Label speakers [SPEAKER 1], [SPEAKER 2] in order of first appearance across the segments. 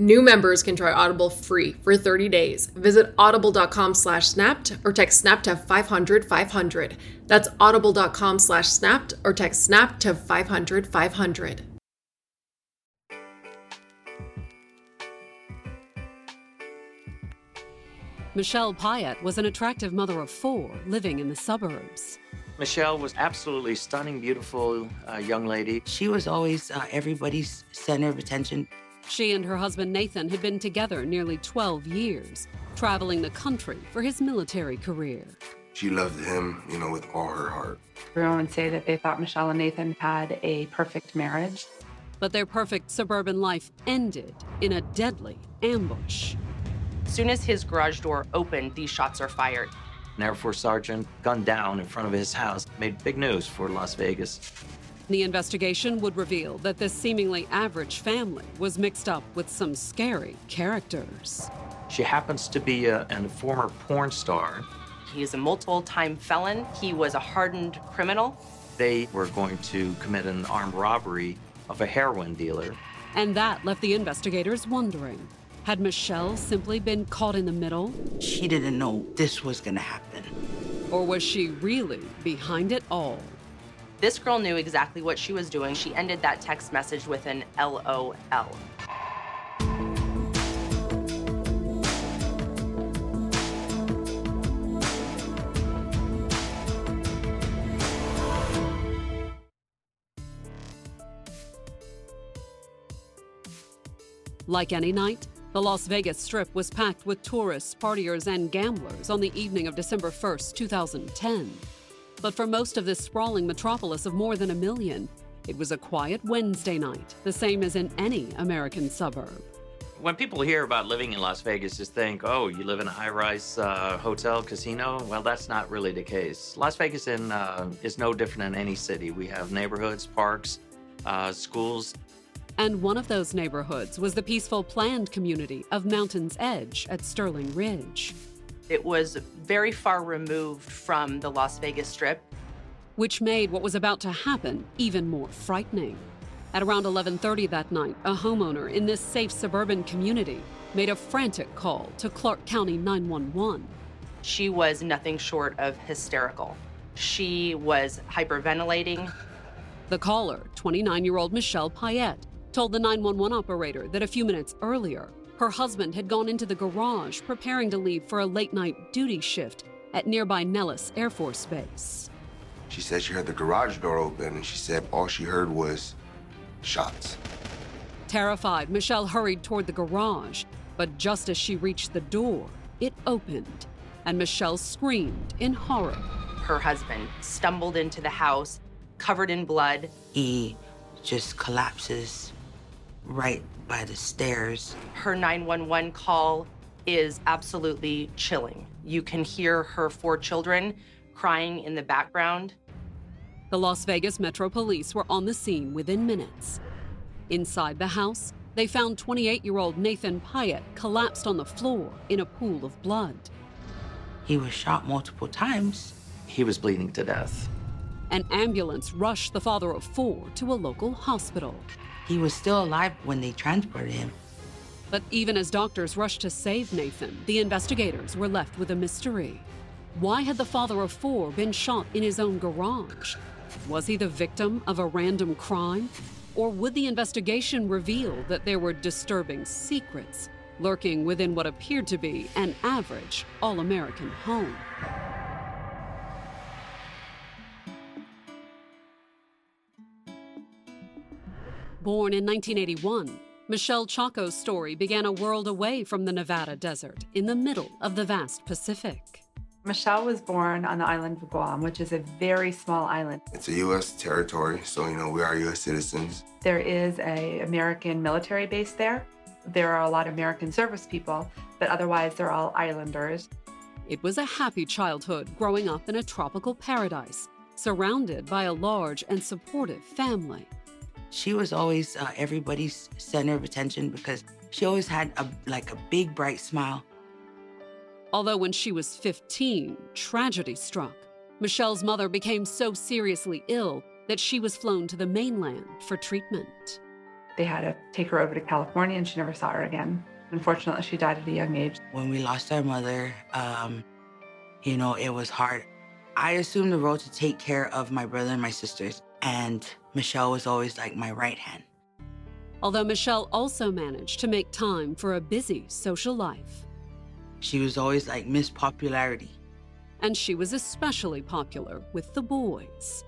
[SPEAKER 1] New members can try Audible free for 30 days. Visit audible.com slash snapped or text snap to 500 500. That's audible.com slash snapped or text snap to 500 500.
[SPEAKER 2] Michelle Paet was an attractive mother of four living in the suburbs.
[SPEAKER 3] Michelle was absolutely stunning, beautiful uh, young lady.
[SPEAKER 4] She was always uh, everybody's center of attention.
[SPEAKER 2] She and her husband Nathan had been together nearly 12 years, traveling the country for his military career.
[SPEAKER 5] She loved him, you know, with all her heart.
[SPEAKER 6] Everyone would say that they thought Michelle and Nathan had a perfect marriage.
[SPEAKER 2] But their perfect suburban life ended in a deadly ambush.
[SPEAKER 7] As soon as his garage door opened, these shots are fired.
[SPEAKER 3] An Air Force sergeant gunned down in front of his house made big news for Las Vegas.
[SPEAKER 2] The investigation would reveal that this seemingly average family was mixed up with some scary characters.
[SPEAKER 3] She happens to be a, a former porn star.
[SPEAKER 7] He is a multiple time felon. He was a hardened criminal.
[SPEAKER 3] They were going to commit an armed robbery of a heroin dealer.
[SPEAKER 2] And that left the investigators wondering had Michelle simply been caught in the middle?
[SPEAKER 4] She didn't know this was gonna happen.
[SPEAKER 2] Or was she really behind it all?
[SPEAKER 7] This girl knew exactly what she was doing. She ended that text message with an LOL.
[SPEAKER 2] Like any night, the Las Vegas Strip was packed with tourists, partiers, and gamblers on the evening of December 1st, 2010. But for most of this sprawling metropolis of more than a million, it was a quiet Wednesday night, the same as in any American suburb.
[SPEAKER 3] When people hear about living in Las Vegas, just think, oh, you live in a high rise uh, hotel, casino. Well, that's not really the case. Las Vegas in, uh, is no different than any city. We have neighborhoods, parks, uh, schools.
[SPEAKER 2] And one of those neighborhoods was the peaceful planned community of Mountain's Edge at Sterling Ridge.
[SPEAKER 7] It was very far removed from the Las Vegas Strip,
[SPEAKER 2] which made what was about to happen even more frightening. At around 11:30 that night, a homeowner in this safe suburban community made a frantic call to Clark County 911.
[SPEAKER 7] She was nothing short of hysterical. She was hyperventilating.
[SPEAKER 2] The caller, 29-year-old Michelle Paet, told the 911 operator that a few minutes earlier, her husband had gone into the garage preparing to leave for a late night duty shift at nearby Nellis Air Force Base.
[SPEAKER 5] She said she heard the garage door open and she said all she heard was shots.
[SPEAKER 2] Terrified, Michelle hurried toward the garage, but just as she reached the door, it opened and Michelle screamed in horror.
[SPEAKER 7] Her husband stumbled into the house, covered in blood.
[SPEAKER 4] He just collapses right by the stairs.
[SPEAKER 7] Her 911 call is absolutely chilling. You can hear her four children crying in the background.
[SPEAKER 2] The Las Vegas Metro Police were on the scene within minutes. Inside the house, they found 28 year old Nathan Paet collapsed on the floor in a pool of blood.
[SPEAKER 4] He was shot multiple times.
[SPEAKER 3] He was bleeding to death.
[SPEAKER 2] An ambulance rushed the father of four to a local hospital.
[SPEAKER 4] He was still alive when they transported him.
[SPEAKER 2] But even as doctors rushed to save Nathan, the investigators were left with a mystery. Why had the father of four been shot in his own garage? Was he the victim of a random crime? Or would the investigation reveal that there were disturbing secrets lurking within what appeared to be an average all American home? Born in 1981, Michelle Chaco's story began a world away from the Nevada desert in the middle of the vast Pacific.
[SPEAKER 6] Michelle was born on the island of Guam, which is a very small island.
[SPEAKER 5] It's a U.S. territory, so you know we are U.S. citizens.
[SPEAKER 6] There is a American military base there. There are a lot of American service people, but otherwise they're all islanders.
[SPEAKER 2] It was a happy childhood growing up in a tropical paradise, surrounded by a large and supportive family.
[SPEAKER 4] She was always uh, everybody's center of attention because she always had a like a big bright smile.
[SPEAKER 2] Although when she was 15, tragedy struck. Michelle's mother became so seriously ill that she was flown to the mainland for treatment.
[SPEAKER 6] They had to take her over to California and she never saw her again. Unfortunately, she died at a young age.
[SPEAKER 4] When we lost our mother, um, you know, it was hard. I assumed the role to take care of my brother and my sisters, and Michelle was always like my right hand.
[SPEAKER 2] Although Michelle also managed to make time for a busy social life.
[SPEAKER 4] She was always like Miss Popularity.
[SPEAKER 2] And she was especially popular with the boys.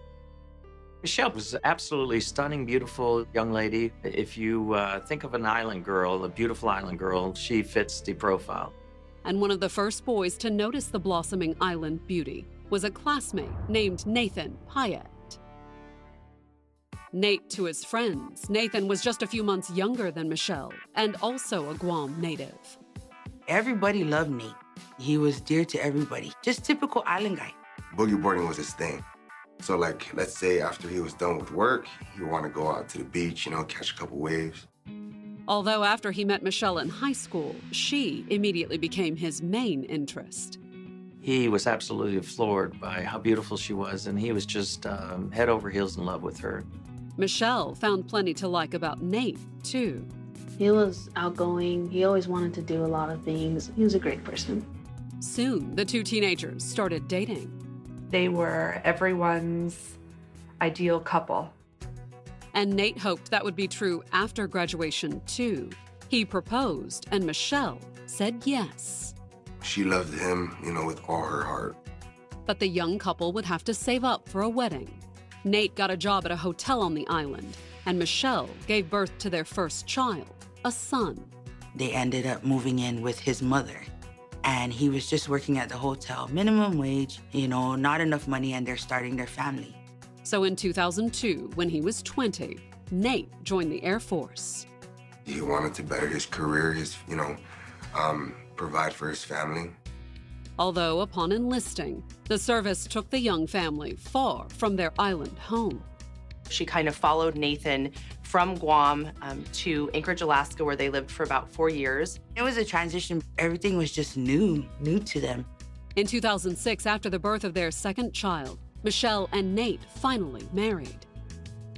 [SPEAKER 3] Michelle was an absolutely stunning, beautiful young lady. If you uh, think of an island girl, a beautiful island girl, she fits the profile.
[SPEAKER 2] And one of the first boys to notice the blossoming island beauty was a classmate named Nathan Paet. Nate to his friends, Nathan was just a few months younger than Michelle and also a Guam native.
[SPEAKER 4] Everybody loved Nate. He was dear to everybody. Just typical island guy.
[SPEAKER 5] Boogie boarding was his thing. So, like, let's say after he was done with work, he wanted to go out to the beach, you know, catch a couple waves.
[SPEAKER 2] Although after he met Michelle in high school, she immediately became his main interest.
[SPEAKER 3] He was absolutely floored by how beautiful she was, and he was just um, head over heels in love with her.
[SPEAKER 2] Michelle found plenty to like about Nate, too.
[SPEAKER 8] He was outgoing. He always wanted to do a lot of things. He was a great person.
[SPEAKER 2] Soon, the two teenagers started dating.
[SPEAKER 6] They were everyone's ideal couple.
[SPEAKER 2] And Nate hoped that would be true after graduation, too. He proposed, and Michelle said yes.
[SPEAKER 5] She loved him, you know, with all her heart.
[SPEAKER 2] But the young couple would have to save up for a wedding. Nate got a job at a hotel on the island, and Michelle gave birth to their first child, a son.
[SPEAKER 4] They ended up moving in with his mother. And he was just working at the hotel, minimum wage, you know, not enough money, and they're starting their family.
[SPEAKER 2] So in 2002, when he was 20, Nate joined the Air Force.
[SPEAKER 5] He wanted to better his career, his, you know, um, provide for his family.
[SPEAKER 2] Although upon enlisting, the service took the young family far from their island home.
[SPEAKER 7] She kind of followed Nathan from Guam um, to Anchorage, Alaska, where they lived for about four years.
[SPEAKER 4] It was a transition. Everything was just new, new to them.
[SPEAKER 2] In 2006, after the birth of their second child, Michelle and Nate finally married.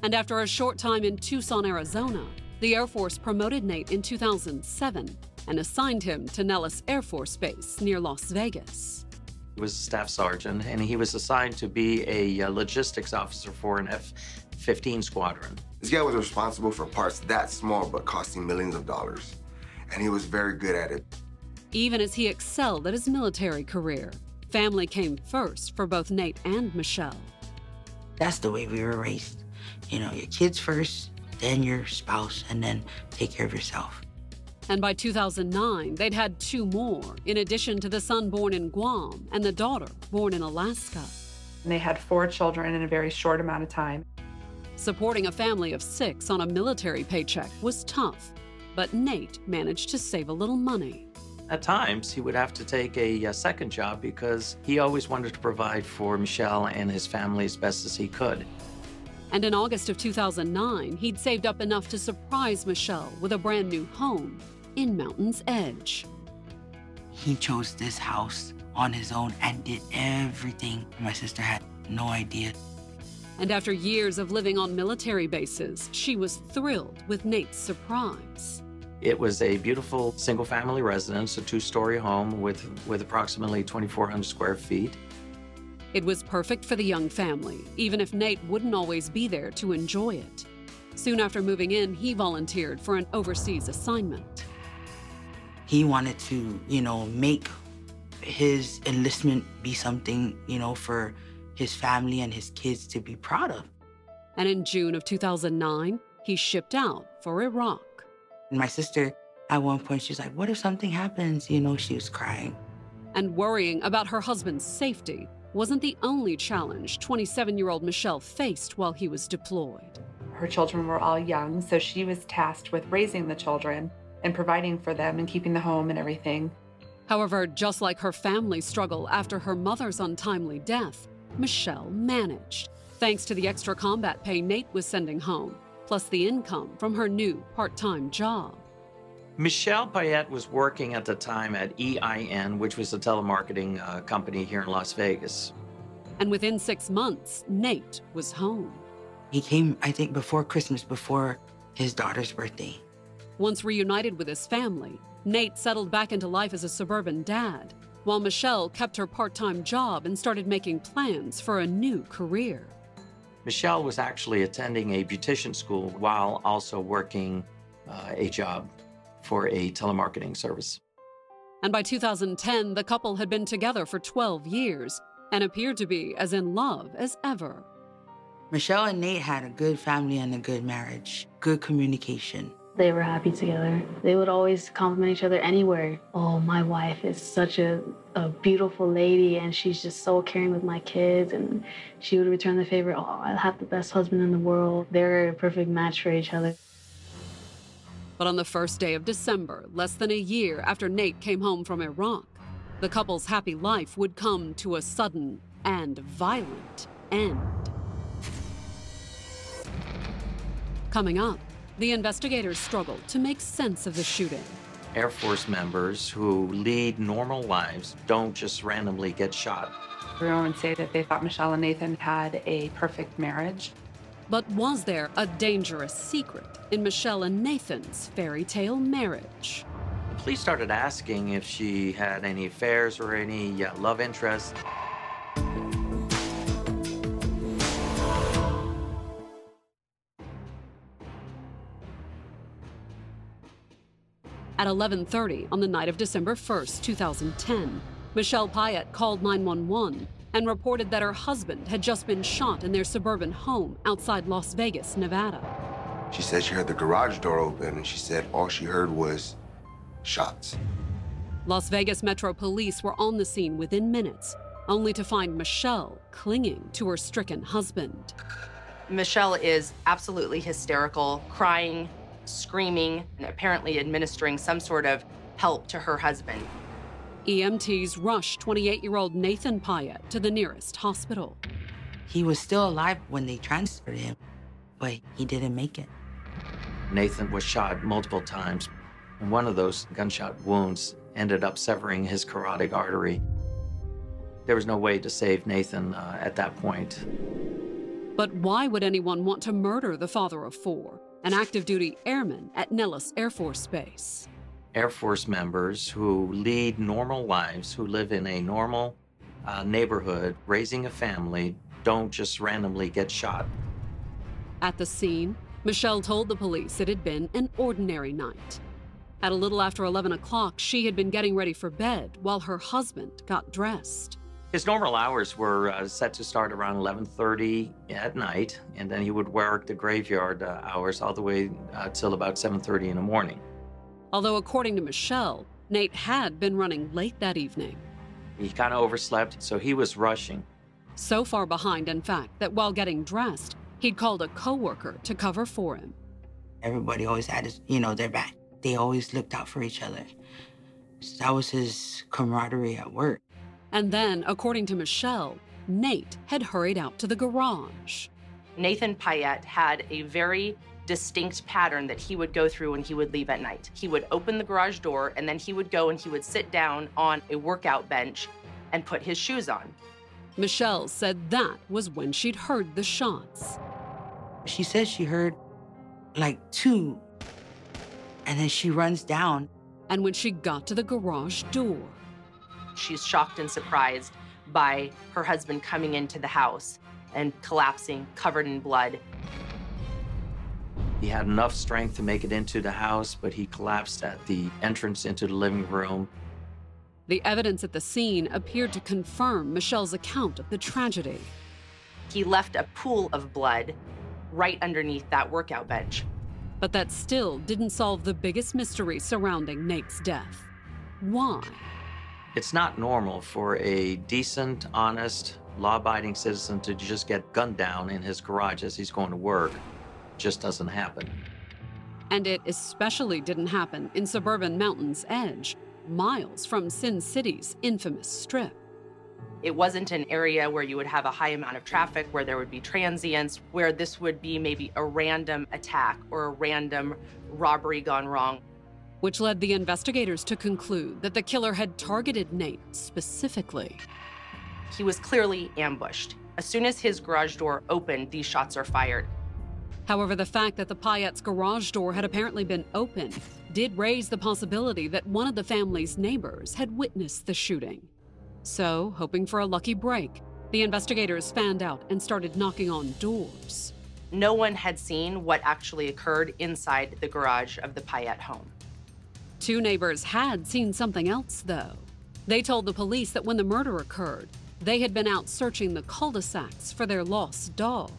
[SPEAKER 2] And after a short time in Tucson, Arizona, the Air Force promoted Nate in 2007 and assigned him to Nellis Air Force Base near Las Vegas.
[SPEAKER 3] He was a staff sergeant, and he was assigned to be a uh, logistics officer for an F 15 squadron.
[SPEAKER 5] This guy was responsible for parts that small but costing millions of dollars. And he was very good at it.
[SPEAKER 2] Even as he excelled at his military career, family came first for both Nate and Michelle.
[SPEAKER 4] That's the way we were raised. You know, your kids first, then your spouse, and then take care of yourself.
[SPEAKER 2] And by 2009, they'd had two more, in addition to the son born in Guam and the daughter born in Alaska.
[SPEAKER 6] And they had four children in a very short amount of time.
[SPEAKER 2] Supporting a family of six on a military paycheck was tough, but Nate managed to save a little money.
[SPEAKER 3] At times, he would have to take a, a, second job because he always wanted to provide for Michelle and his family as best as he could.
[SPEAKER 2] And in August of 2009, he'd saved up enough to surprise Michelle with a brand new home in Mountain's Edge.
[SPEAKER 4] He chose this house on his own and did everything. My sister had no idea.
[SPEAKER 2] And after years of living on military bases, she was thrilled with Nate's surprise.
[SPEAKER 3] It was a beautiful single family residence, a two story home with, with approximately 2,400 square feet.
[SPEAKER 2] It was perfect for the young family, even if Nate wouldn't always be there to enjoy it. Soon after moving in, he volunteered for an overseas assignment.
[SPEAKER 4] He wanted to, you know, make his enlistment be something, you know, for his family and his kids to be proud of.
[SPEAKER 2] And in June of 2009, he shipped out for Iraq.
[SPEAKER 4] And my sister, at one point, she's like, What if something happens? You know, she was crying.
[SPEAKER 2] And worrying about her husband's safety wasn't the only challenge 27 year old Michelle faced while he was deployed.
[SPEAKER 6] Her children were all young, so she was tasked with raising the children and providing for them and keeping the home and everything.
[SPEAKER 2] However, just like her family's struggle after her mother's untimely death, Michelle managed, thanks to the extra combat pay Nate was sending home, plus the income from her new part time job.
[SPEAKER 3] Michelle Paet was working at the time at EIN, which was a telemarketing uh, company here in Las Vegas.
[SPEAKER 2] And within six months, Nate was home.
[SPEAKER 4] He came, I think, before Christmas, before his daughter's birthday.
[SPEAKER 2] Once reunited with his family, Nate settled back into life as a suburban dad, while Michelle kept her part time job and started making plans for a new career.
[SPEAKER 3] Michelle was actually attending a beautician school while also working uh, a job for a telemarketing service.
[SPEAKER 2] And by 2010, the couple had been together for 12 years and appeared to be as in love as ever.
[SPEAKER 4] Michelle and Nate had a good family and a good marriage, good communication.
[SPEAKER 8] They were happy together. They would always compliment each other anywhere. Oh, my wife is such a, a beautiful lady and she's just so caring with my kids. And she would return the favor. Oh, I have the best husband in the world. They're a perfect match for each other.
[SPEAKER 2] But on the first day of December, less than a year after Nate came home from Iraq, the couple's happy life would come to a sudden and violent end. Coming up, the investigators struggled to make sense of the shooting.
[SPEAKER 3] Air Force members who lead normal lives don't just randomly get shot.
[SPEAKER 6] Everyone would say that they thought Michelle and Nathan had a perfect marriage.
[SPEAKER 2] But was there a dangerous secret in Michelle and Nathan's fairy tale marriage?
[SPEAKER 3] The police started asking if she had any affairs or any uh, love interest.
[SPEAKER 2] At 11:30 on the night of December 1st, 2010, Michelle Paet called 911 and reported that her husband had just been shot in their suburban home outside Las Vegas, Nevada.
[SPEAKER 5] She said she heard the garage door open and she said all she heard was shots.
[SPEAKER 2] Las Vegas Metro Police were on the scene within minutes, only to find Michelle clinging to her stricken husband.
[SPEAKER 7] Michelle is absolutely hysterical, crying, screaming, and apparently administering some sort of help to her husband.
[SPEAKER 2] EMTs rushed 28 year old Nathan Paet to the nearest hospital.
[SPEAKER 4] He was still alive when they transferred him, but he didn't make it.
[SPEAKER 3] Nathan was shot multiple times, and one of those gunshot wounds ended up severing his carotid artery. There was no way to save Nathan uh, at that point.
[SPEAKER 2] But why would anyone want to murder the father of four? An active duty airman at Nellis Air Force Base.
[SPEAKER 3] Air Force members who lead normal lives, who live in a normal uh, neighborhood, raising a family, don't just randomly get shot.
[SPEAKER 2] At the scene, Michelle told the police it had been an ordinary night. At a little after 11 o'clock, she had been getting ready for bed while her husband got dressed.
[SPEAKER 3] His normal hours were uh, set to start around 11:30 at night, and then he would work the graveyard uh, hours all the way uh, till about 7:30 in the morning.
[SPEAKER 2] Although, according to Michelle, Nate had been running late that evening.
[SPEAKER 3] He kind of overslept, so he was rushing.
[SPEAKER 2] So far behind, in fact, that while getting dressed, he'd called a coworker to cover for him.
[SPEAKER 4] Everybody always had, his, you know, their back. They always looked out for each other. That was his camaraderie at work.
[SPEAKER 2] And then, according to Michelle, Nate had hurried out to the garage.
[SPEAKER 7] Nathan Paet had a very distinct pattern that he would go through when he would leave at night. He would open the garage door and then he would go and he would sit down on a workout bench and put his shoes on.
[SPEAKER 2] Michelle said that was when she'd heard the shots.
[SPEAKER 4] She says she heard like two, and then she runs down.
[SPEAKER 2] And when she got to the garage door,
[SPEAKER 7] she's shocked and surprised by her husband coming into the house and collapsing, covered in blood.
[SPEAKER 3] He had enough strength to make it into the house, but he collapsed at the entrance into the living room.
[SPEAKER 2] The evidence at the scene appeared to confirm Michelle's account of the tragedy.
[SPEAKER 7] He left a pool of blood right underneath that workout bench.
[SPEAKER 2] But that still didn't solve the biggest mystery surrounding Nate's death. Why?
[SPEAKER 3] It's not normal for a decent, honest, law abiding citizen to just get gunned down in his garage as he's going to work. Just doesn't happen.
[SPEAKER 2] And it especially didn't happen in suburban Mountain's Edge, miles from Sin City's infamous strip.
[SPEAKER 7] It wasn't an area where you would have a high amount of traffic, where there would be transients, where this would be maybe a random attack or a random robbery gone wrong.
[SPEAKER 2] Which led the investigators to conclude that the killer had targeted Nate specifically.
[SPEAKER 7] He was clearly ambushed. As soon as his garage door opened, these shots are fired.
[SPEAKER 2] However, the fact that the Paet's garage door had apparently been open did raise the possibility that one of the family's neighbors had witnessed the shooting. So, hoping for a lucky break, the investigators fanned out and started knocking on doors.
[SPEAKER 7] No one had seen what actually occurred inside the garage of the Paet home.
[SPEAKER 2] Two neighbors had seen something else, though. They told the police that when the murder occurred, they had been out searching the cul de sacs for their lost dog.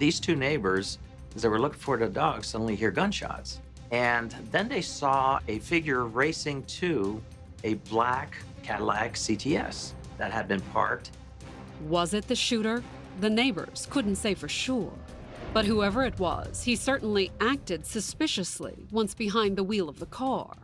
[SPEAKER 3] These two neighbors, as they were looking for the dog, suddenly hear gunshots. And then they saw a figure racing to a black Cadillac CTS that had been parked.
[SPEAKER 2] Was it the shooter? The neighbors couldn't say for sure. But whoever it was, he certainly acted suspiciously once behind the wheel of the car.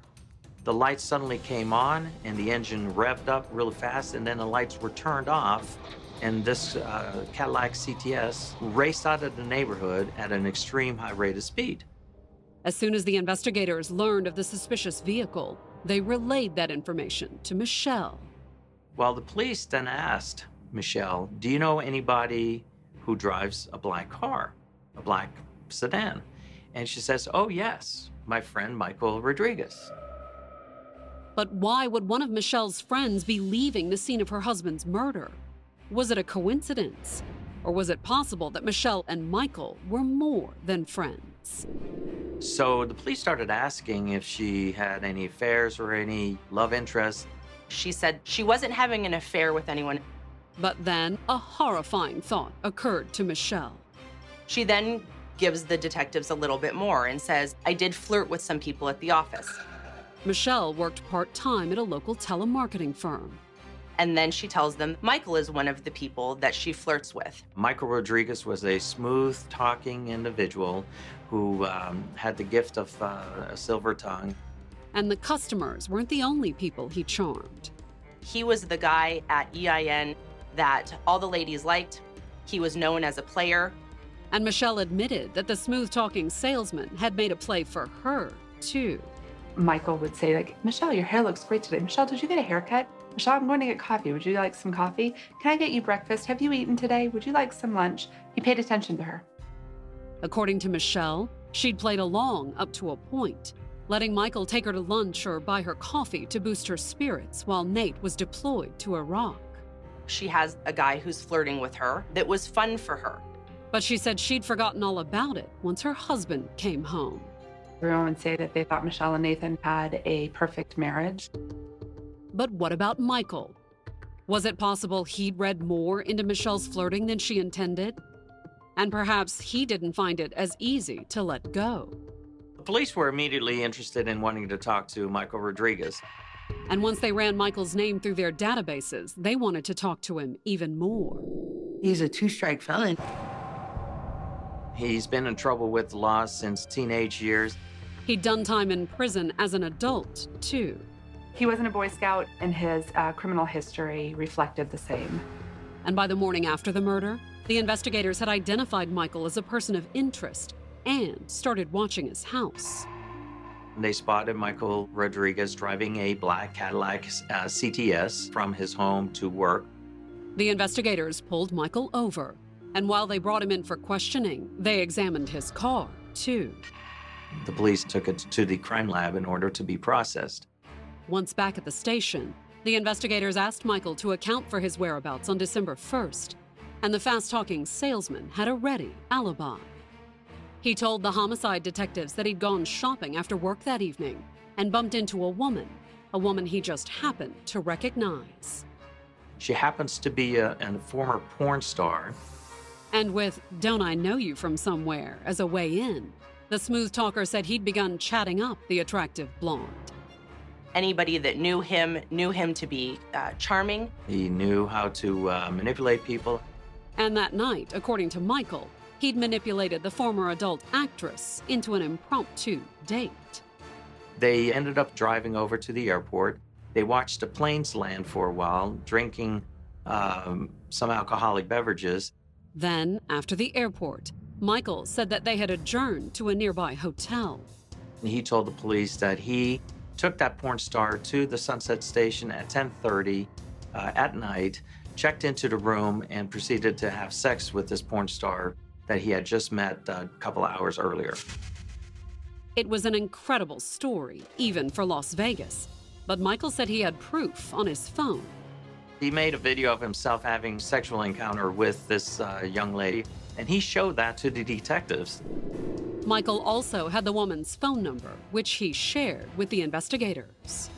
[SPEAKER 3] The lights suddenly came on and the engine revved up really fast, and then the lights were turned off. And this uh, Cadillac CTS raced out of the neighborhood at an extreme high rate of speed.
[SPEAKER 2] As soon as the investigators learned of the suspicious vehicle, they relayed that information to Michelle.
[SPEAKER 3] Well, the police then asked Michelle, Do you know anybody who drives a black car, a black sedan? And she says, Oh, yes, my friend Michael Rodriguez.
[SPEAKER 2] But why would one of Michelle's friends be leaving the scene of her husband's murder? Was it a coincidence? Or was it possible that Michelle and Michael were more than friends?
[SPEAKER 3] So the police started asking if she had any affairs or any love interests.
[SPEAKER 7] She said she wasn't having an affair with anyone.
[SPEAKER 2] But then a horrifying thought occurred to Michelle.
[SPEAKER 7] She then gives the detectives a little bit more and says, I did flirt with some people at the office.
[SPEAKER 2] Michelle worked part time at a local telemarketing firm.
[SPEAKER 7] And then she tells them Michael is one of the people that she flirts with.
[SPEAKER 3] Michael Rodriguez was a smooth talking individual who um, had the gift of uh, a silver tongue.
[SPEAKER 2] And the customers weren't the only people he charmed.
[SPEAKER 7] He was the guy at EIN that all the ladies liked. He was known as a player.
[SPEAKER 2] And Michelle admitted that the smooth talking salesman had made a play for her, too.
[SPEAKER 6] Michael would say, like, Michelle, your hair looks great today. Michelle, did you get a haircut? Michelle, I'm going to get coffee. Would you like some coffee? Can I get you breakfast? Have you eaten today? Would you like some lunch? He paid attention to her.
[SPEAKER 2] According to Michelle, she'd played along up to a point, letting Michael take her to lunch or buy her coffee to boost her spirits while Nate was deployed to Iraq.
[SPEAKER 7] She has a guy who's flirting with her that was fun for her.
[SPEAKER 2] But she said she'd forgotten all about it once her husband came home.
[SPEAKER 6] Everyone would say that they thought Michelle and Nathan had a perfect marriage.
[SPEAKER 2] But what about Michael? Was it possible he'd read more into Michelle's flirting than she intended? And perhaps he didn't find it as easy to let go.
[SPEAKER 3] The police were immediately interested in wanting to talk to Michael Rodriguez.
[SPEAKER 2] And once they ran Michael's name through their databases, they wanted to talk to him even more.
[SPEAKER 4] He's a two strike felon.
[SPEAKER 3] He's been in trouble with the law since teenage years.
[SPEAKER 2] He'd done time in prison as an adult, too.
[SPEAKER 6] He wasn't a Boy Scout, and his uh, criminal history reflected the same.
[SPEAKER 2] And by the morning after the murder, the investigators had identified Michael as a person of interest and started watching his house.
[SPEAKER 3] They spotted Michael Rodriguez driving a black Cadillac uh, CTS from his home to work.
[SPEAKER 2] The investigators pulled Michael over, and while they brought him in for questioning, they examined his car, too.
[SPEAKER 3] The police took it to the crime lab in order to be processed.
[SPEAKER 2] Once back at the station, the investigators asked Michael to account for his whereabouts on December 1st, and the fast talking salesman had a ready alibi. He told the homicide detectives that he'd gone shopping after work that evening and bumped into a woman, a woman he just happened to recognize.
[SPEAKER 3] She happens to be a, a former porn star.
[SPEAKER 2] And with Don't I Know You from Somewhere as a way in, the smooth talker said he'd begun chatting up the attractive blonde.
[SPEAKER 7] Anybody that knew him knew him to be uh, charming.
[SPEAKER 3] He knew how to uh, manipulate people.
[SPEAKER 2] And that night, according to Michael, he'd manipulated the former adult actress into an impromptu date.
[SPEAKER 3] They ended up driving over to the airport. They watched the planes land for a while, drinking um, some alcoholic beverages.
[SPEAKER 2] Then, after the airport, Michael said that they had adjourned to a nearby hotel.
[SPEAKER 3] He told the police that he took that porn star to the Sunset Station at 10:30 uh, at night, checked into the room, and proceeded to have sex with this porn star that he had just met a couple hours earlier.
[SPEAKER 2] It was an incredible story, even for Las Vegas. But Michael said he had proof on his phone.
[SPEAKER 3] He made a video of himself having sexual encounter with this uh, young lady, and he showed that to the detectives.
[SPEAKER 2] Michael also had the woman's phone number, which he shared with the investigators.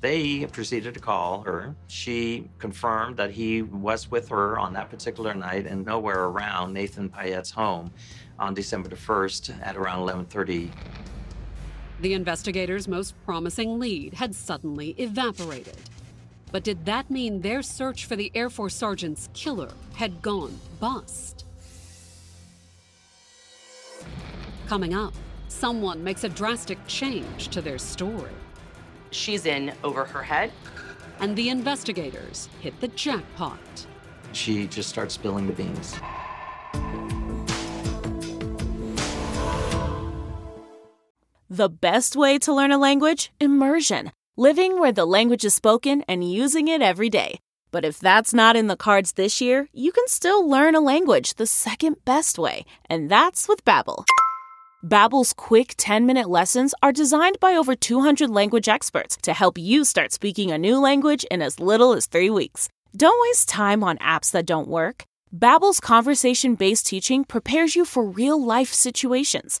[SPEAKER 3] They proceeded to call her. She confirmed that he was with her on that particular night and nowhere around Nathan Paet's home on December the 1st at around 11:30.
[SPEAKER 2] The investigators' most promising lead had suddenly evaporated. But did that mean their search for the Air Force sergeant's killer had gone bust? Coming up, someone makes a drastic change to their story.
[SPEAKER 7] She's in over her head.
[SPEAKER 2] And the investigators hit the jackpot.
[SPEAKER 3] She just starts spilling the beans.
[SPEAKER 9] The best way to learn a language? Immersion. Living where the language is spoken and using it every day. But if that's not in the cards this year, you can still learn a language the second best way, and that's with Babbel. Babbel's quick 10-minute lessons are designed by over 200 language experts to help you start speaking a new language in as little as 3 weeks. Don't waste time on apps that don't work. Babbel's conversation-based teaching prepares you for real-life situations.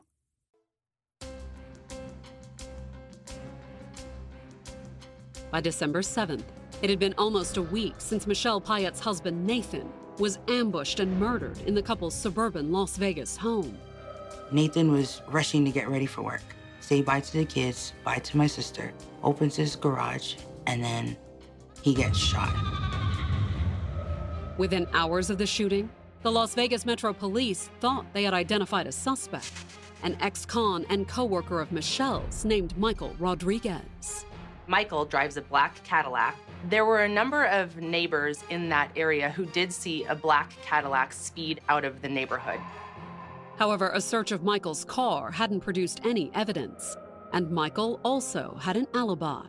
[SPEAKER 2] By December 7th, it had been almost a week since Michelle Paet's husband, Nathan, was ambushed and murdered in the couple's suburban Las Vegas home.
[SPEAKER 4] Nathan was rushing to get ready for work. Say bye to the kids, bye to my sister, opens his garage, and then he gets shot.
[SPEAKER 2] Within hours of the shooting, the Las Vegas Metro Police thought they had identified a suspect. an ex con and co worker of Michelle's named Michael Rodriguez.
[SPEAKER 7] Michael drives a black Cadillac. There were a number of neighbors in that area who did see a black Cadillac speed out of the neighborhood.
[SPEAKER 2] However, a search of Michael's car hadn't produced any evidence, and Michael also had an alibi.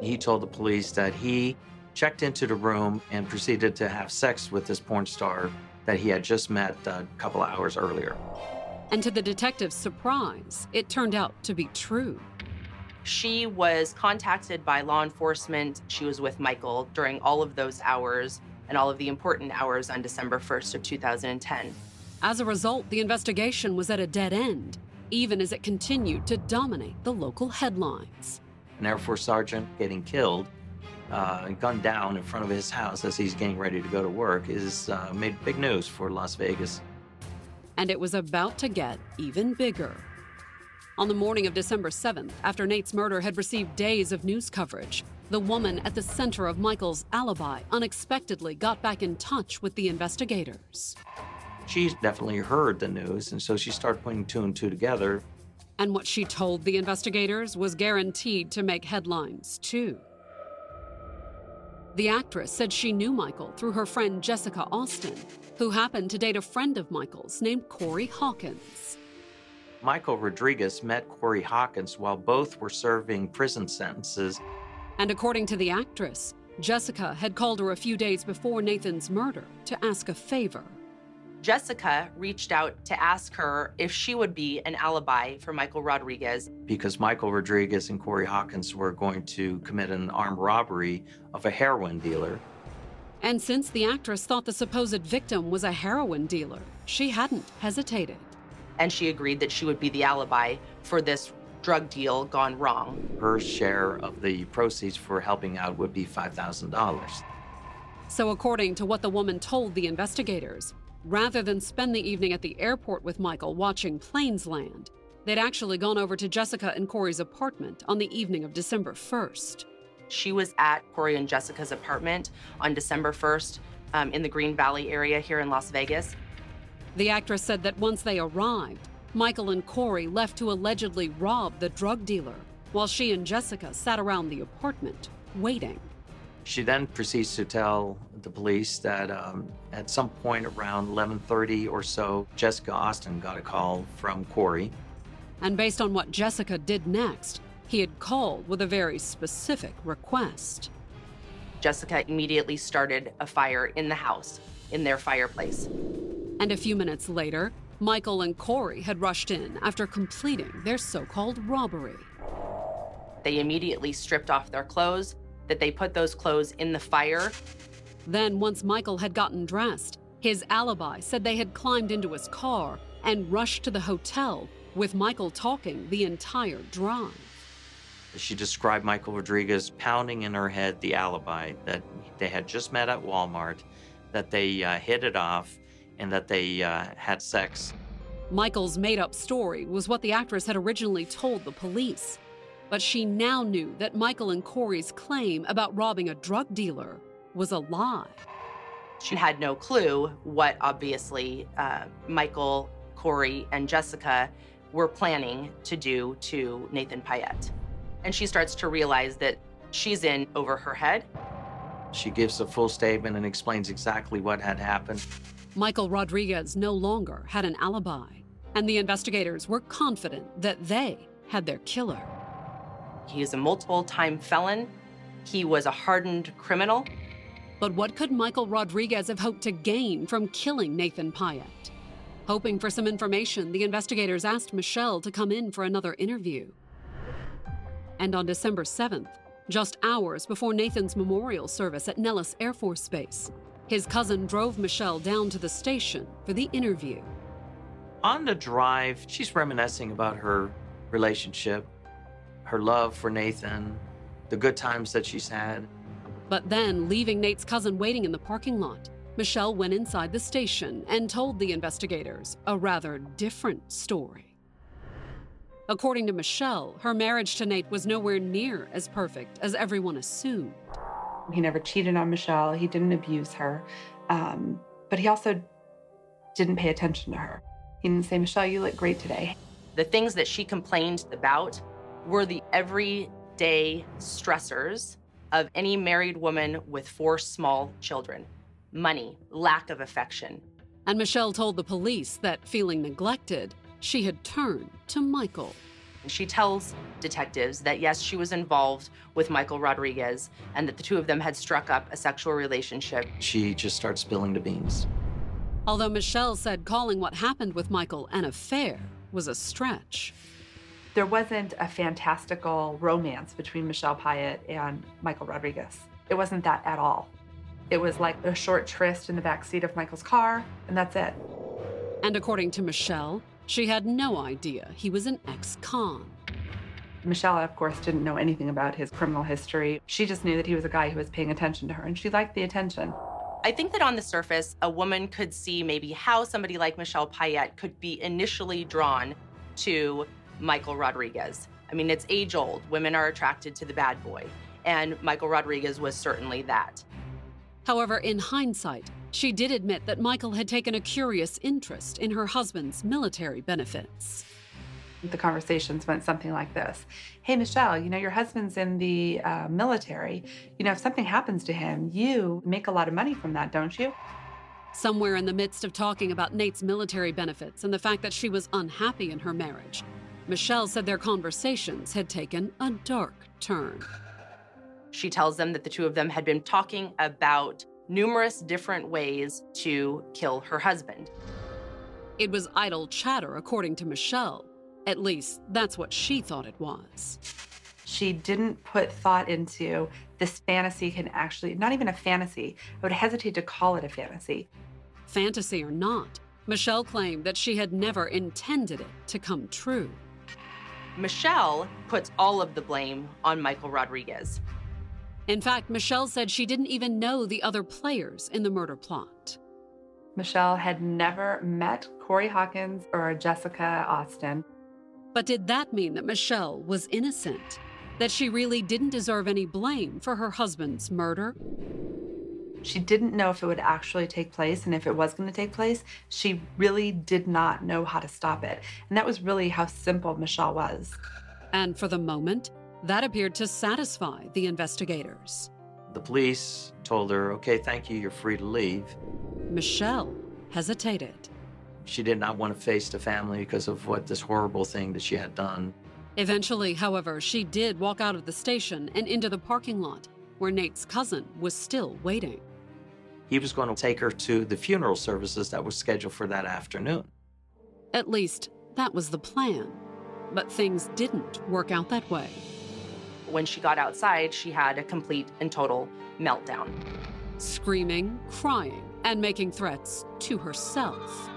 [SPEAKER 3] He told the police that he checked into the room and proceeded to have sex with this porn star that he had just met uh, a couple hours earlier.
[SPEAKER 2] And to the detective's surprise, it turned out to be true.
[SPEAKER 7] She was contacted by law enforcement. She was with Michael during all of those hours and all of the important hours on December 1st of 2010.
[SPEAKER 2] As a result, the investigation was at a dead end, even as it continued to dominate the local headlines.
[SPEAKER 3] An Air Force sergeant getting killed, uh, gunned down in front of his house as he's getting ready to go to work, is uh, made big news for Las Vegas.
[SPEAKER 2] And it was about to get even bigger. On the morning of December 7th, after Nate's murder had received days of news coverage, the woman at the center of Michael's alibi unexpectedly got back in touch with the investigators.
[SPEAKER 3] She definitely heard the news, and so she started putting two and two together.
[SPEAKER 2] And what she told the investigators was guaranteed to make headlines, too. The actress said she knew Michael through her friend Jessica Austin, who happened to date a friend of Michael's named Corey Hawkins.
[SPEAKER 3] Michael Rodriguez met Corey Hawkins while both were serving prison sentences.
[SPEAKER 2] And according to the actress, Jessica had called her a few days before Nathan's murder to ask a favor.
[SPEAKER 7] Jessica reached out to ask her if she would be an alibi for Michael Rodriguez.
[SPEAKER 3] Because Michael Rodriguez and Corey Hawkins were going to commit an armed robbery of a heroin dealer.
[SPEAKER 2] And since the actress thought the supposed victim was a heroin dealer, she hadn't hesitated.
[SPEAKER 7] And she agreed that she would be the alibi for this drug deal gone wrong.
[SPEAKER 3] Her share of the proceeds for helping out would be $5,000.
[SPEAKER 2] So, according to what the woman told the investigators, rather than spend the evening at the airport with Michael watching planes land, they'd actually gone over to Jessica and Corey's apartment on the evening of December 1st.
[SPEAKER 7] She was at Corey and Jessica's apartment on December 1st um, in the Green Valley area here in Las Vegas.
[SPEAKER 2] The actress said that once they arrived, Michael and Corey left to allegedly rob the drug dealer, while she and Jessica sat around the apartment waiting.
[SPEAKER 3] She then proceeds to tell the police that um, at some point around 11:30 or so, Jessica Austin got a call from Corey.
[SPEAKER 2] And based on what Jessica did next, he had called with a very specific request.
[SPEAKER 7] Jessica immediately started a fire in the house, in their fireplace.
[SPEAKER 2] And a few minutes later, Michael and Corey had rushed in after completing their so called robbery.
[SPEAKER 7] They immediately stripped off their clothes, that they put those clothes in the fire.
[SPEAKER 2] Then, once Michael had gotten dressed, his alibi said they had climbed into his car and rushed to the hotel with Michael talking the entire drive.
[SPEAKER 3] She described Michael Rodriguez pounding in her head the alibi that they had just met at Walmart, that they uh, hit it off, and that they uh, had sex.
[SPEAKER 2] Michael's made up story was what the actress had originally told the police. But she now knew that Michael and Corey's claim about robbing a drug dealer was a lie.
[SPEAKER 7] She had no clue what, obviously, uh, Michael, Corey, and Jessica were planning to do to Nathan Paet. And she starts to realize that she's in over her head.
[SPEAKER 3] She gives a full statement and explains exactly what had happened.
[SPEAKER 2] Michael Rodriguez no longer had an alibi, and the investigators were confident that they had their killer.
[SPEAKER 7] He is a multiple time felon. He was a hardened criminal.
[SPEAKER 2] But what could Michael Rodriguez have hoped to gain from killing Nathan Paet? Hoping for some information, the investigators asked Michelle to come in for another interview. And on December 7th, just hours before Nathan's memorial service at Nellis Air Force Base, his cousin drove Michelle down to the station for the interview.
[SPEAKER 3] On the drive, she's reminiscing about her relationship, her love for Nathan, the good times that she's had.
[SPEAKER 2] But then, leaving Nate's cousin waiting in the parking lot, Michelle went inside the station and told the investigators a rather different story. According to Michelle, her marriage to Nate was nowhere near as perfect as everyone assumed.
[SPEAKER 6] He never cheated on Michelle, he didn't abuse her, um, but he also didn't pay attention to her. He didn't say, Michelle, you look great today.
[SPEAKER 7] The things that she complained about were the everyday stressors of any married woman with four small children money, lack of affection.
[SPEAKER 2] And Michelle told the police that feeling neglected, she had turned to Michael.
[SPEAKER 7] She tells detectives that yes, she was involved with Michael Rodriguez and that the two of them had struck up a sexual relationship.
[SPEAKER 3] She just starts spilling the beans.
[SPEAKER 2] Although Michelle said calling what happened with Michael an affair was a stretch.
[SPEAKER 6] There wasn't a fantastical romance between Michelle Paet and Michael Rodriguez. It wasn't that at all. It was like a short tryst in the back seat of Michael's car, and that's it.
[SPEAKER 2] And according to Michelle, she had no idea he was an ex con.
[SPEAKER 6] Michelle, of course, didn't know anything about his criminal history. She just knew that he was a guy who was paying attention to her, and she liked the attention.
[SPEAKER 7] I think that on the surface, a woman could see maybe how somebody like Michelle Paet could be initially drawn to Michael Rodriguez. I mean, it's age old. Women are attracted to the bad boy, and Michael Rodriguez was certainly that.
[SPEAKER 2] However, in hindsight, she did admit that Michael had taken a curious interest in her husband's military benefits.
[SPEAKER 6] The conversations went something like this Hey, Michelle, you know, your husband's in the uh, military. You know, if something happens to him, you make a lot of money from that, don't you?
[SPEAKER 2] Somewhere in the midst of talking about Nate's military benefits and the fact that she was unhappy in her marriage, Michelle said their conversations had taken a dark turn.
[SPEAKER 7] She tells them that the two of them had been talking about numerous different ways to kill her husband.
[SPEAKER 2] It was idle chatter, according to Michelle. At least, that's what she thought it was.
[SPEAKER 6] She didn't put thought into this fantasy can actually, not even a fantasy, I would hesitate to call it a fantasy.
[SPEAKER 2] Fantasy or not, Michelle claimed that she had never intended it to come true.
[SPEAKER 7] Michelle puts all of the blame on Michael Rodriguez.
[SPEAKER 2] In fact, Michelle said she didn't even know the other players in the murder plot.
[SPEAKER 6] Michelle had never met Corey Hawkins or Jessica Austin.
[SPEAKER 2] But did that mean that Michelle was innocent? That she really didn't deserve any blame for her husband's murder?
[SPEAKER 6] She didn't know if it would actually take place, and if it was going to take place, she really did not know how to stop it. And that was really how simple Michelle was.
[SPEAKER 2] And for the moment, that appeared to satisfy the investigators.
[SPEAKER 3] The police told her, okay, thank you, you're free to leave.
[SPEAKER 2] Michelle hesitated.
[SPEAKER 3] She did not want to face the family because of what this horrible thing that she had done.
[SPEAKER 2] Eventually, however, she did walk out of the station and into the parking lot where Nate's cousin was still waiting.
[SPEAKER 3] He was going to take her to the funeral services that was scheduled for that afternoon.
[SPEAKER 2] At least, that was the plan. But things didn't work out that way.
[SPEAKER 7] When she got outside, she had a complete and total meltdown.
[SPEAKER 2] Screaming, crying, and making threats to herself.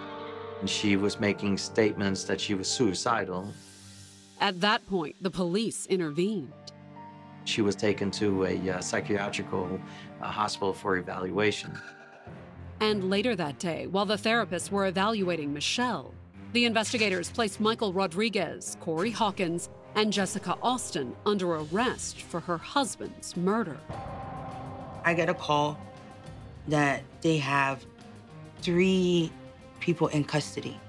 [SPEAKER 3] And she was making statements that she was suicidal.
[SPEAKER 2] At that point, the police intervened.
[SPEAKER 3] She was taken to a uh, psychiatrical uh, hospital for evaluation.
[SPEAKER 2] And later that day, while the therapists were evaluating Michelle, the investigators placed Michael Rodriguez, Corey Hawkins, and Jessica Austin under arrest for her husband's murder.
[SPEAKER 4] I get a call that they have three people in custody.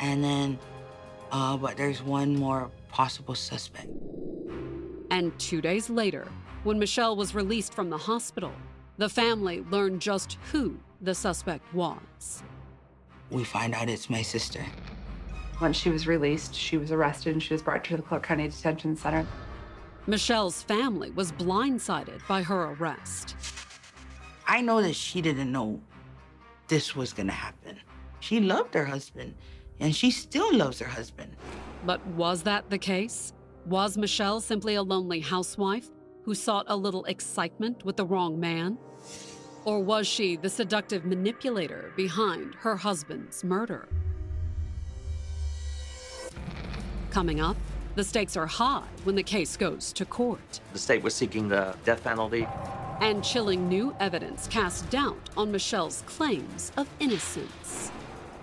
[SPEAKER 4] And then, uh, but there's one more possible suspect.
[SPEAKER 2] And two days later, when Michelle was released from the hospital, the family learned just who the suspect was.
[SPEAKER 4] We find out it's my sister.
[SPEAKER 6] Once she was released, she was arrested and she was brought to the Clark County Detention Center.
[SPEAKER 2] Michelle's family was blindsided by her arrest.
[SPEAKER 4] I know that she didn't know this was going to happen. She loved her husband, and she still loves her husband.
[SPEAKER 2] But was that the case? Was Michelle simply a lonely housewife who sought a little excitement with the wrong man? Or was she the seductive manipulator behind her husband's murder? Coming up, the stakes are high when the case goes to court.
[SPEAKER 3] The state was seeking the death penalty.
[SPEAKER 2] And chilling new evidence casts doubt on Michelle's claims of innocence.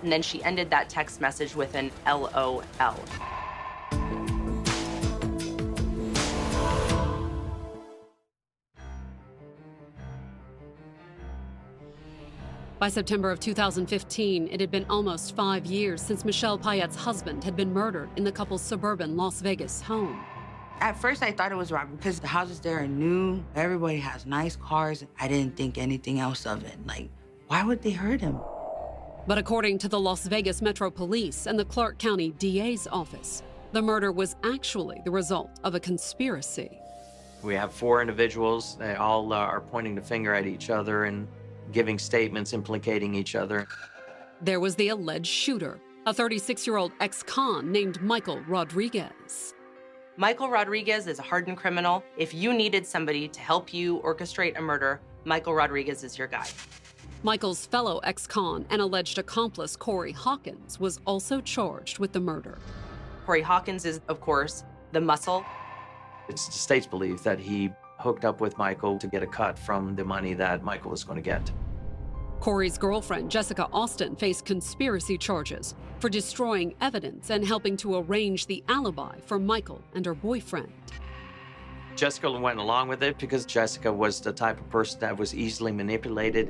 [SPEAKER 7] And then she ended that text message with an LOL.
[SPEAKER 2] By September of 2015, it had been almost five years since Michelle Paet's husband had been murdered in the couple's suburban Las Vegas home.
[SPEAKER 4] At first, I thought it was robbery because the houses there are new. Everybody has nice cars. I didn't think anything else of it. Like, why would they hurt him?
[SPEAKER 2] But according to the Las Vegas Metro Police and the Clark County DA's office, the murder was actually the result of a conspiracy.
[SPEAKER 3] We have four individuals. They all uh, are pointing the finger at each other and giving statements implicating each other.
[SPEAKER 2] There was the alleged shooter, a 36 year old ex con named Michael Rodriguez.
[SPEAKER 7] Michael Rodriguez is a hardened criminal. If you needed somebody to help you orchestrate a murder, Michael Rodriguez is your guy.
[SPEAKER 2] Michael's fellow ex con and alleged accomplice, Corey Hawkins, was also charged with the murder.
[SPEAKER 7] Corey Hawkins is, of course, the muscle.
[SPEAKER 3] It's the state's belief that he hooked up with Michael to get a cut from the money that Michael was going to get.
[SPEAKER 2] Corey's girlfriend, Jessica Austin, faced conspiracy charges for destroying evidence and helping to arrange the alibi for Michael and her boyfriend.
[SPEAKER 3] Jessica went along with it because Jessica was the type of person that was easily manipulated.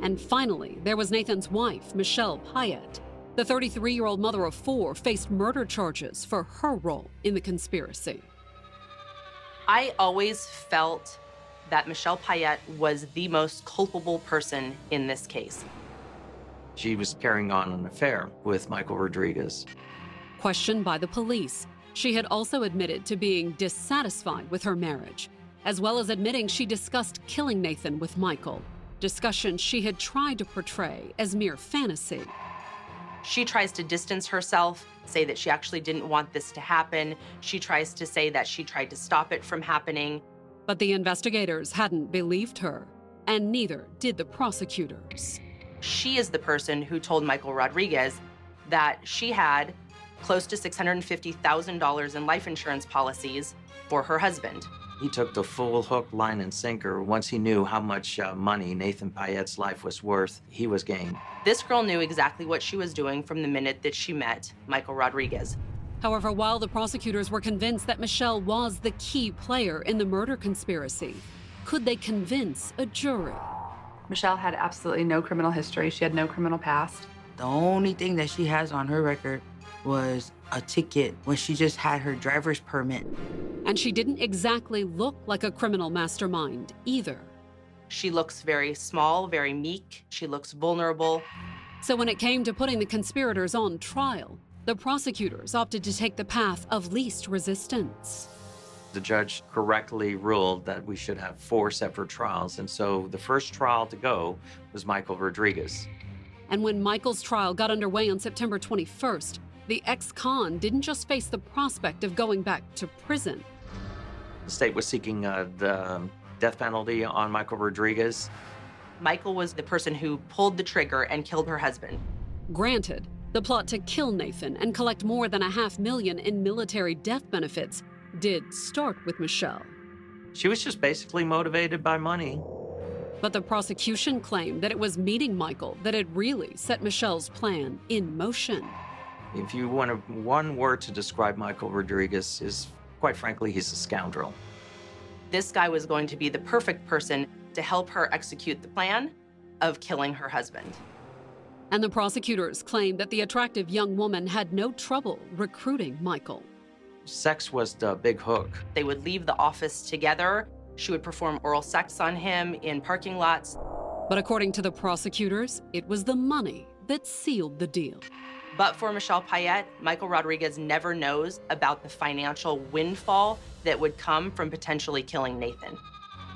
[SPEAKER 2] And finally, there was Nathan's wife, Michelle Paet. The 33 year old mother of four faced murder charges for her role in the conspiracy.
[SPEAKER 7] I always felt that Michelle Paet was the most culpable person in this case.
[SPEAKER 3] She was carrying on an affair with Michael Rodriguez.
[SPEAKER 2] Questioned by the police, she had also admitted to being dissatisfied with her marriage, as well as admitting she discussed killing Nathan with Michael, discussions she had tried to portray as mere fantasy.
[SPEAKER 7] She tries to distance herself, say that she actually didn't want this to happen. She tries to say that she tried to stop it from happening.
[SPEAKER 2] But the investigators hadn't believed her, and neither did the prosecutors.
[SPEAKER 7] She is the person who told Michael Rodriguez that she had close to $650,000 in life insurance policies for her husband.
[SPEAKER 3] He took the full hook, line, and sinker. Once he knew how much uh, money Nathan Paet's life was worth, he was game.
[SPEAKER 7] This girl knew exactly what she was doing from the minute that she met Michael Rodriguez.
[SPEAKER 2] However, while the prosecutors were convinced that Michelle was the key player in the murder conspiracy, could they convince a jury?
[SPEAKER 6] Michelle had absolutely no criminal history. She had no criminal past.
[SPEAKER 4] The only thing that she has on her record was a ticket when she just had her driver's permit.
[SPEAKER 2] And she didn't exactly look like a criminal mastermind either.
[SPEAKER 7] She looks very small, very meek. She looks vulnerable.
[SPEAKER 2] So when it came to putting the conspirators on trial, the prosecutors opted to take the path of least resistance.
[SPEAKER 3] The judge correctly ruled that we should have four separate trials, and so the first trial to go was Michael Rodriguez.
[SPEAKER 2] And when Michael's trial got underway on September 21st, the ex con didn't just face the prospect of going back to prison.
[SPEAKER 3] The state was seeking uh, the death penalty on Michael Rodriguez.
[SPEAKER 7] Michael was the person who pulled the trigger and killed her husband.
[SPEAKER 2] Granted, the plot to kill Nathan and collect more than a half million in military death benefits did start with Michelle.
[SPEAKER 3] She was just basically motivated by money.
[SPEAKER 2] But the prosecution claimed that it was meeting Michael that had really set Michelle's plan in motion.
[SPEAKER 3] If you want a, one word to describe Michael Rodriguez, is quite frankly, he's a scoundrel.
[SPEAKER 7] This guy was going to be the perfect person to help her execute the plan of killing her husband.
[SPEAKER 2] And the prosecutors claimed that the attractive young woman had no trouble recruiting Michael.
[SPEAKER 3] Sex was the big hook.
[SPEAKER 7] They would leave the office together. She would perform oral sex on him in parking lots.
[SPEAKER 2] But according to the prosecutors, it was the money that sealed the deal.
[SPEAKER 7] But for Michelle Paet, Michael Rodriguez never knows about the financial windfall that would come from potentially killing Nathan.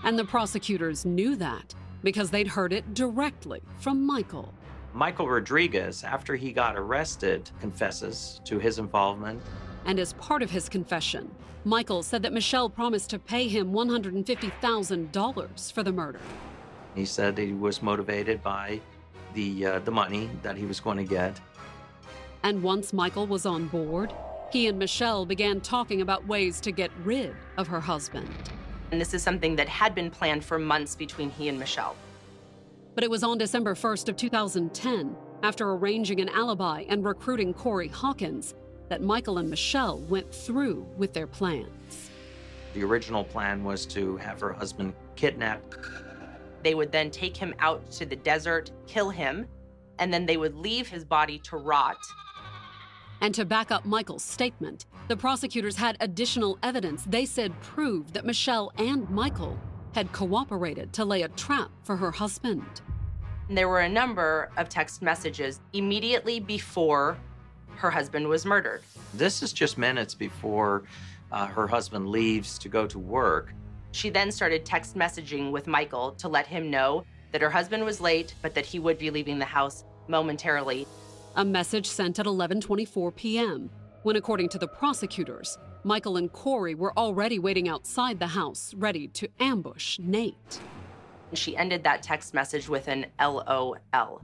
[SPEAKER 2] And the prosecutors knew that because they'd heard it directly from Michael.
[SPEAKER 3] Michael Rodriguez, after he got arrested, confesses to his involvement.
[SPEAKER 2] And as part of his confession, Michael said that Michelle promised to pay him $150,000 for the murder.
[SPEAKER 3] He said he was motivated by the, uh, the money that he was going to get.
[SPEAKER 2] And once Michael was on board, he and Michelle began talking about ways to get rid of her husband.
[SPEAKER 7] And this is something that had been planned for months between he and Michelle.
[SPEAKER 2] But it was on December 1st of 2010, after arranging an alibi and recruiting Corey Hawkins, that Michael and Michelle went through with their plans.
[SPEAKER 3] The original plan was to have her husband kidnapped,
[SPEAKER 7] They would then take him out to the desert, kill him, and then they would leave his body to rot.
[SPEAKER 2] And to back up Michael's statement, the prosecutors had additional evidence they said proved that Michelle and Michael had cooperated to lay a trap for her husband.
[SPEAKER 7] There were a number of text messages immediately before her husband was murdered.
[SPEAKER 3] This is just minutes before uh, her husband leaves to go to work.
[SPEAKER 7] She then started text messaging with Michael to let him know that her husband was late, but that he would be leaving the house momentarily.
[SPEAKER 2] A message sent at 11:24 p.m. when according to the prosecutors, Michael and Corey were already waiting outside the house ready to ambush Nate.
[SPEAKER 7] She ended that text message with an LOL.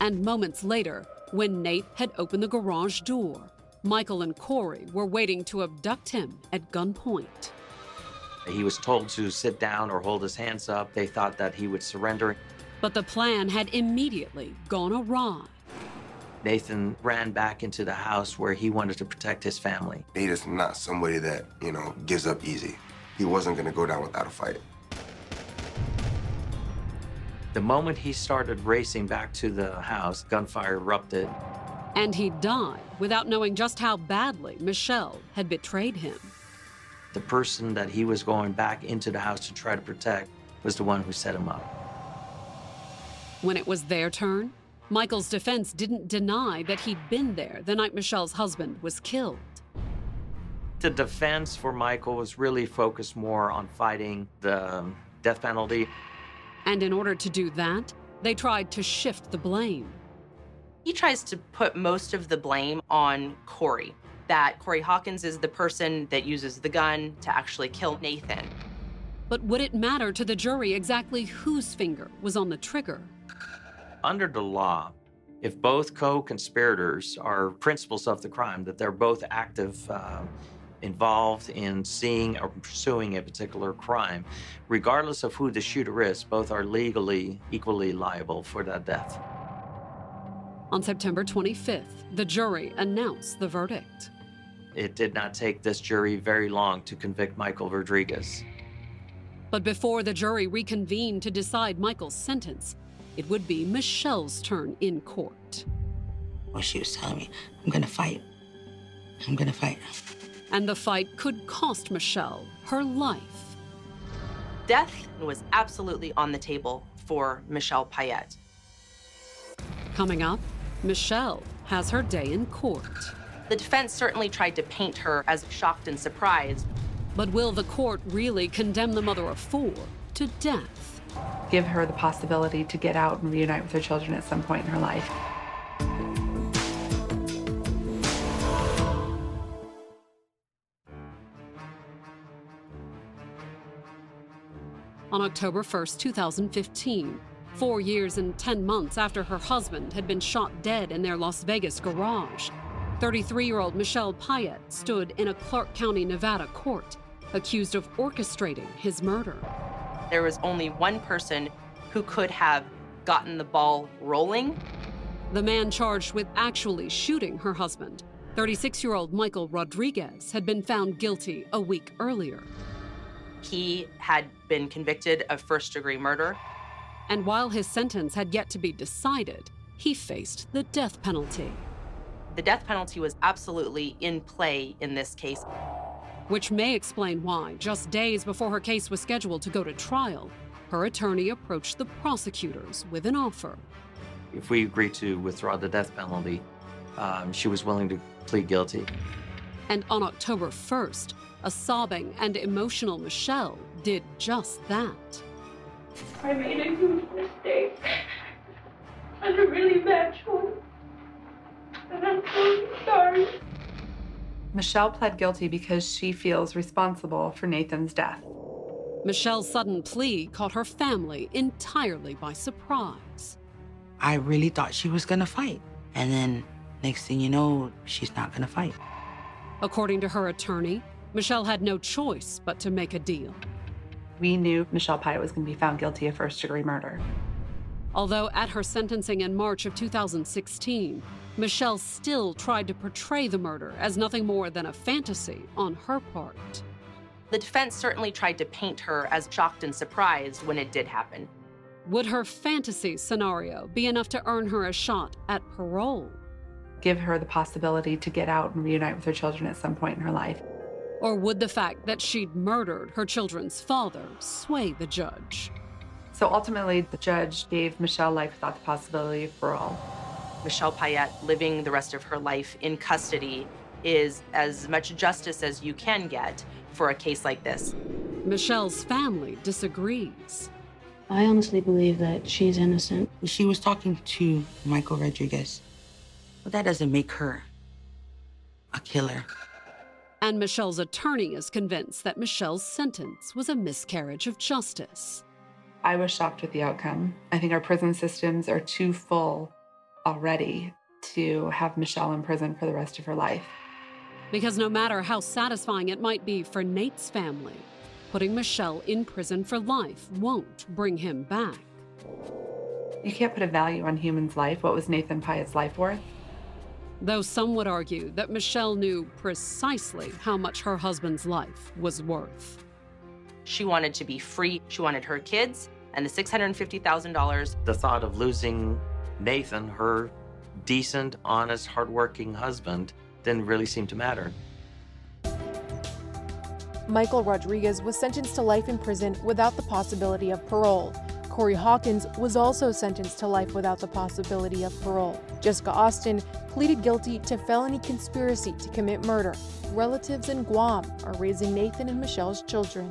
[SPEAKER 2] And moments later, when Nate had opened the garage door, Michael and Corey were waiting to abduct him at gunpoint.
[SPEAKER 3] He was told to sit down or hold his hands up. They thought that he would surrender.
[SPEAKER 2] But the plan had immediately gone awry.
[SPEAKER 3] Nathan ran back into the house where he wanted to protect his family.
[SPEAKER 5] Nate is not somebody that, you know, gives up easy. He wasn't going to go down without a fight.
[SPEAKER 3] The moment he started racing back to the house, gunfire erupted.
[SPEAKER 2] And he died without knowing just how badly Michelle had betrayed him.
[SPEAKER 3] The person that he was going back into the house to try to protect was the one who set him up.
[SPEAKER 2] When it was their turn, Michael's defense didn't deny that he'd been there the night Michelle's husband was killed.
[SPEAKER 3] The defense for Michael was really focused more on fighting the death penalty.
[SPEAKER 2] And in order to do that, they tried to shift the blame.
[SPEAKER 7] He tries to put most of the blame on Corey, that Corey Hawkins is the person that uses the gun to actually kill Nathan.
[SPEAKER 2] But would it matter to the jury exactly whose finger was on the trigger?
[SPEAKER 3] Under the law, if both co conspirators are principals of the crime, that they're both active, uh, involved in seeing or pursuing a particular crime, regardless of who the shooter is, both are legally equally liable for that death.
[SPEAKER 2] On September 25th, the jury announced the verdict.
[SPEAKER 3] It did not take this jury very long to convict Michael Rodriguez.
[SPEAKER 2] But before the jury reconvened to decide Michael's sentence, it would be Michelle's turn in court.
[SPEAKER 4] Well, she was telling me, I'm gonna fight. I'm gonna fight.
[SPEAKER 2] And the fight could cost Michelle her life.
[SPEAKER 7] Death was absolutely on the table for Michelle Paet.
[SPEAKER 2] Coming up, Michelle has her day in court.
[SPEAKER 7] The defense certainly tried to paint her as shocked and surprised.
[SPEAKER 2] But will the court really condemn the mother of four to death?
[SPEAKER 6] Give her the possibility to get out and reunite with her children at some point in her life.
[SPEAKER 2] On October 1st, 2015, four years and 10 months after her husband had been shot dead in their Las Vegas garage, 33 year old Michelle Paet stood in a Clark County, Nevada court, accused of orchestrating his murder.
[SPEAKER 7] There was only one person who could have gotten the ball rolling.
[SPEAKER 2] The man charged with actually shooting her husband, 36 year old Michael Rodriguez, had been found guilty a week earlier.
[SPEAKER 7] He had been convicted of first degree murder.
[SPEAKER 2] And while his sentence had yet to be decided, he faced the death penalty.
[SPEAKER 7] The death penalty was absolutely in play in this case.
[SPEAKER 2] Which may explain why, just days before her case was scheduled to go to trial, her attorney approached the prosecutors with an offer.
[SPEAKER 3] If we agree to withdraw the death penalty, um, she was willing to plead guilty.
[SPEAKER 2] And on October 1st, a sobbing and emotional Michelle did just that.
[SPEAKER 10] I made a huge mistake and a really bad choice. And I'm so sorry.
[SPEAKER 6] Michelle pled guilty because she feels responsible for Nathan's death.
[SPEAKER 2] Michelle's sudden plea caught her family entirely by surprise.
[SPEAKER 4] I really thought she was gonna fight. And then next thing you know, she's not gonna fight.
[SPEAKER 2] According to her attorney, Michelle had no choice but to make a deal.
[SPEAKER 6] We knew Michelle Paet was going to be found guilty of first degree murder.
[SPEAKER 2] Although at her sentencing in March of 2016, Michelle still tried to portray the murder as nothing more than a fantasy on her part.
[SPEAKER 7] The defense certainly tried to paint her as shocked and surprised when it did happen.
[SPEAKER 2] Would her fantasy scenario be enough to earn her a shot at parole?
[SPEAKER 6] Give her the possibility to get out and reunite with her children at some point in her life.
[SPEAKER 2] Or would the fact that she'd murdered her children's father sway the judge?
[SPEAKER 6] So ultimately, the judge gave Michelle life without the possibility of parole.
[SPEAKER 7] Michelle Paet living the rest of her life in custody is as much justice as you can get for a case like this.
[SPEAKER 2] Michelle's family disagrees.
[SPEAKER 8] I honestly believe that she's innocent.
[SPEAKER 4] She was talking to Michael Rodriguez. But that doesn't make her a killer.
[SPEAKER 2] And Michelle's attorney is convinced that Michelle's sentence was a miscarriage of justice.
[SPEAKER 6] I was shocked with the outcome. I think our prison systems are too full already to have Michelle in prison for the rest of her life.
[SPEAKER 2] Because no matter how satisfying it might be for Nate's family, putting Michelle in prison for life won't bring him back.
[SPEAKER 6] You can't put a value on human's life. What was Nathan Paet's life worth?
[SPEAKER 2] Though some would argue that Michelle knew precisely how much her husband's life was worth.
[SPEAKER 7] She wanted to be free. She wanted her kids and the $650,000.
[SPEAKER 3] The thought of losing Nathan, her decent, honest, hardworking husband, didn't really seem to matter.
[SPEAKER 1] Michael Rodriguez was sentenced to life in prison without the possibility of parole. Corey Hawkins was also sentenced to life without the possibility of parole. Jessica Austin pleaded guilty to felony conspiracy to commit murder. Relatives in Guam are raising Nathan and Michelle's children.